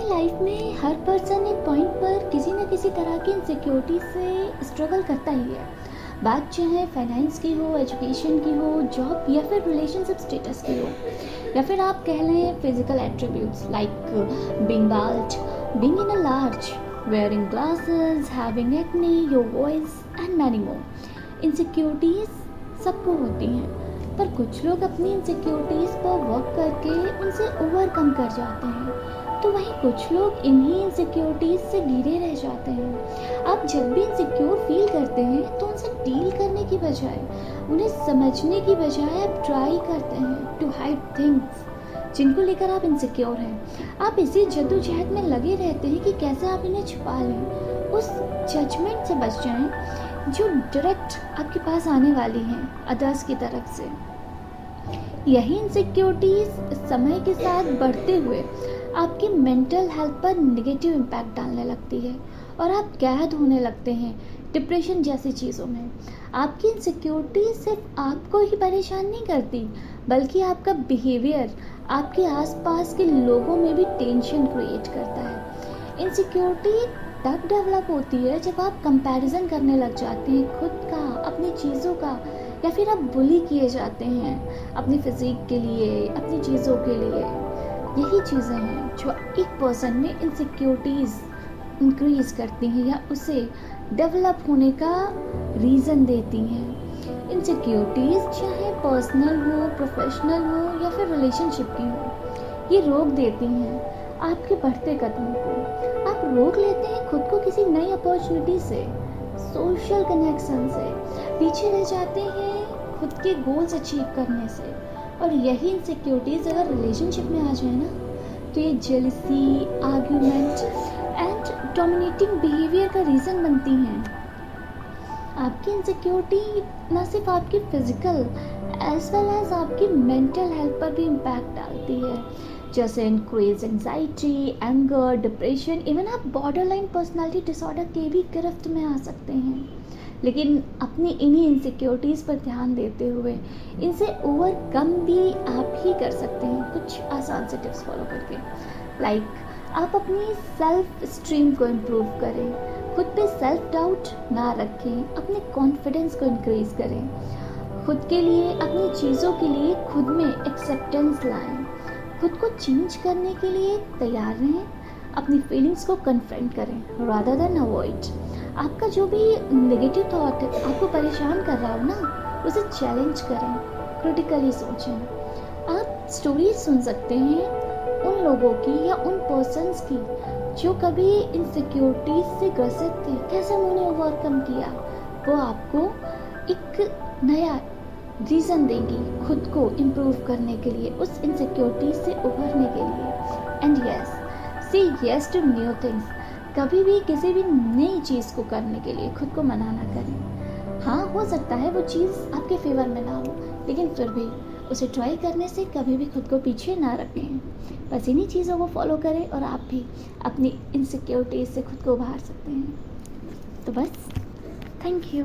अपनी लाइफ में हर पर्सन एक पॉइंट पर किसी न किसी तरह की इनसिक्योरिटी से स्ट्रगल करता ही है बात चाहे फाइनेंस की हो एजुकेशन की हो जॉब या फिर रिलेशनशिप स्टेटस की हो या फिर आप कह लें physical attributes like being bald being in a large wearing glasses, having acne, your voice and many more. Insecurities सबको होती हैं पर कुछ लोग अपनी इनसिक्योरिटीज़ पर वर्क करके उनसे ओवरकम कर जाते हैं। तो वहीं कुछ लोग इन्हीं इनसिक्योरिटीज़ से घिरे रह जाते हैं। आप जब भी इनसिक्योर फील करते हैं तो उनसे डील करने की बजाय, उन्हें समझने की बजाय आप ट्राई करते हैं टू हाइड थिंग्स जिनको लेकर आप इनसिक्योर हैं। आप इसी जद्दोजहद में लगे रहते हैं कि कैसे आप इन्हें छुपा लें। उस जजमेंट से बच जाएँ, जो डायरेक्ट आपके पास आने वाली हैं अदर्स की तरफ़ से। यही इनसिक्योरिटीज़ समय के साथ बढ़ते हुए आपकी मेंटल हेल्थ पर निगेटिव इम्पैक्ट डालने लगती है और आप कैद होने लगते हैं डिप्रेशन जैसी चीज़ों में। आपकी इनसिक्योरिटी सिर्फ़ आपको ही परेशान नहीं करती, बल्कि आपका बिहेवियर आपके आसपास के लोगों में भी टेंशन क्रिएट करता है। इनसिक्योरिटी तब डेवलप होती है जब आप कंपैरिजन करने लग जाते हैं खुद का, अपनी चीज़ों का या फिर आप बुली किए जाते हैं अपनी फिजिक के लिए, अपनी चीज़ों के लिए। यही चीज़ें हैं जो एक पर्सन में इनसिक्योरिटीज़ इंक्रीज करती हैं या उसे डेवलप होने का रीज़न देती हैं। इनसिक्योरिटीज़ चाहे पर्सनल हो प्रोफेशनल हो या फिर रिलेशनशिप की हो, ये रोक देती हैं आपके बढ़ते कदमों को। आप रोक लेते हैं खुद को किसी नई अपॉर्चुनिटी से। सोशल कनेक्शन से। पीछे रह जाते हैं खुद के गोल्स अचीव करने से। और यही इनसिक्योरिटीज़ अगर रिलेशनशिप में आ जाए ना तो ये jealousy argument and dominating behaviour का रीज़न बनती हैं। आपकी इनसिक्योरिटी ना सिर्फ़ आपकी फ़िज़िकल एज वेल एज आपकी मेंटल हेल्थ पर भी इम्पैक्ट डालती है। जैसे increase anxiety anger depression even आप बॉर्डर लाइन पर्सनैलिटी डिसऑर्डर के भी गिरफ्त में आ सकते हैं। लेकिन अपनी इन्हीं इनसिक्योरिटीज़ पर ध्यान देते हुए इनसे ओवरकम भी आप ही कर सकते हैं कुछ आसान से टिप्स फॉलो करके। लाइक like, आप अपनी सेल्फ स्ट्रीम को इम्प्रूव करें खुद पे सेल्फ डाउट ना रखें अपने कॉन्फिडेंस को इंक्रीज करें। खुद के लिए अपनी चीज़ों के लिए खुद में एक्सेप्टेंस लाएँ। खुद को चेंज करने के लिए तैयार रहें, अपनी फीलिंग्स को कन्फ्रंट करें रादर देन अवॉइड आपका जो भी नेगेटिव थॉट आपको परेशान कर रहा हो ना, उसे चैलेंज करें क्रिटिकली सोचें. आप स्टोरीज सुन सकते हैं उन लोगों की या उन पर्सनस की जो कभी इनसिक्योरिटीज से ग्रसित थे, कैसे उन्होंने ओवरकम किया, वो आपको एक नया रीज़न देंगी खुद को इम्प्रूव करने के लिए, उस इनसिक्योरिटीज से उभरने के लिए। And yes say yes to new things कभी भी किसी भी नई चीज़ को करने के लिए खुद को मना ना करें। हाँ हो सकता है वो चीज़ आपके फेवर में ना हो, लेकिन फिर भी उसे ट्राई करने से कभी भी खुद को पीछे ना रखें। बस इन्हीं चीज़ों को फॉलो करें और आप भी अपनी इनसिक्योरिटीज से खुद को उभार सकते हैं। तो बस थैंक यू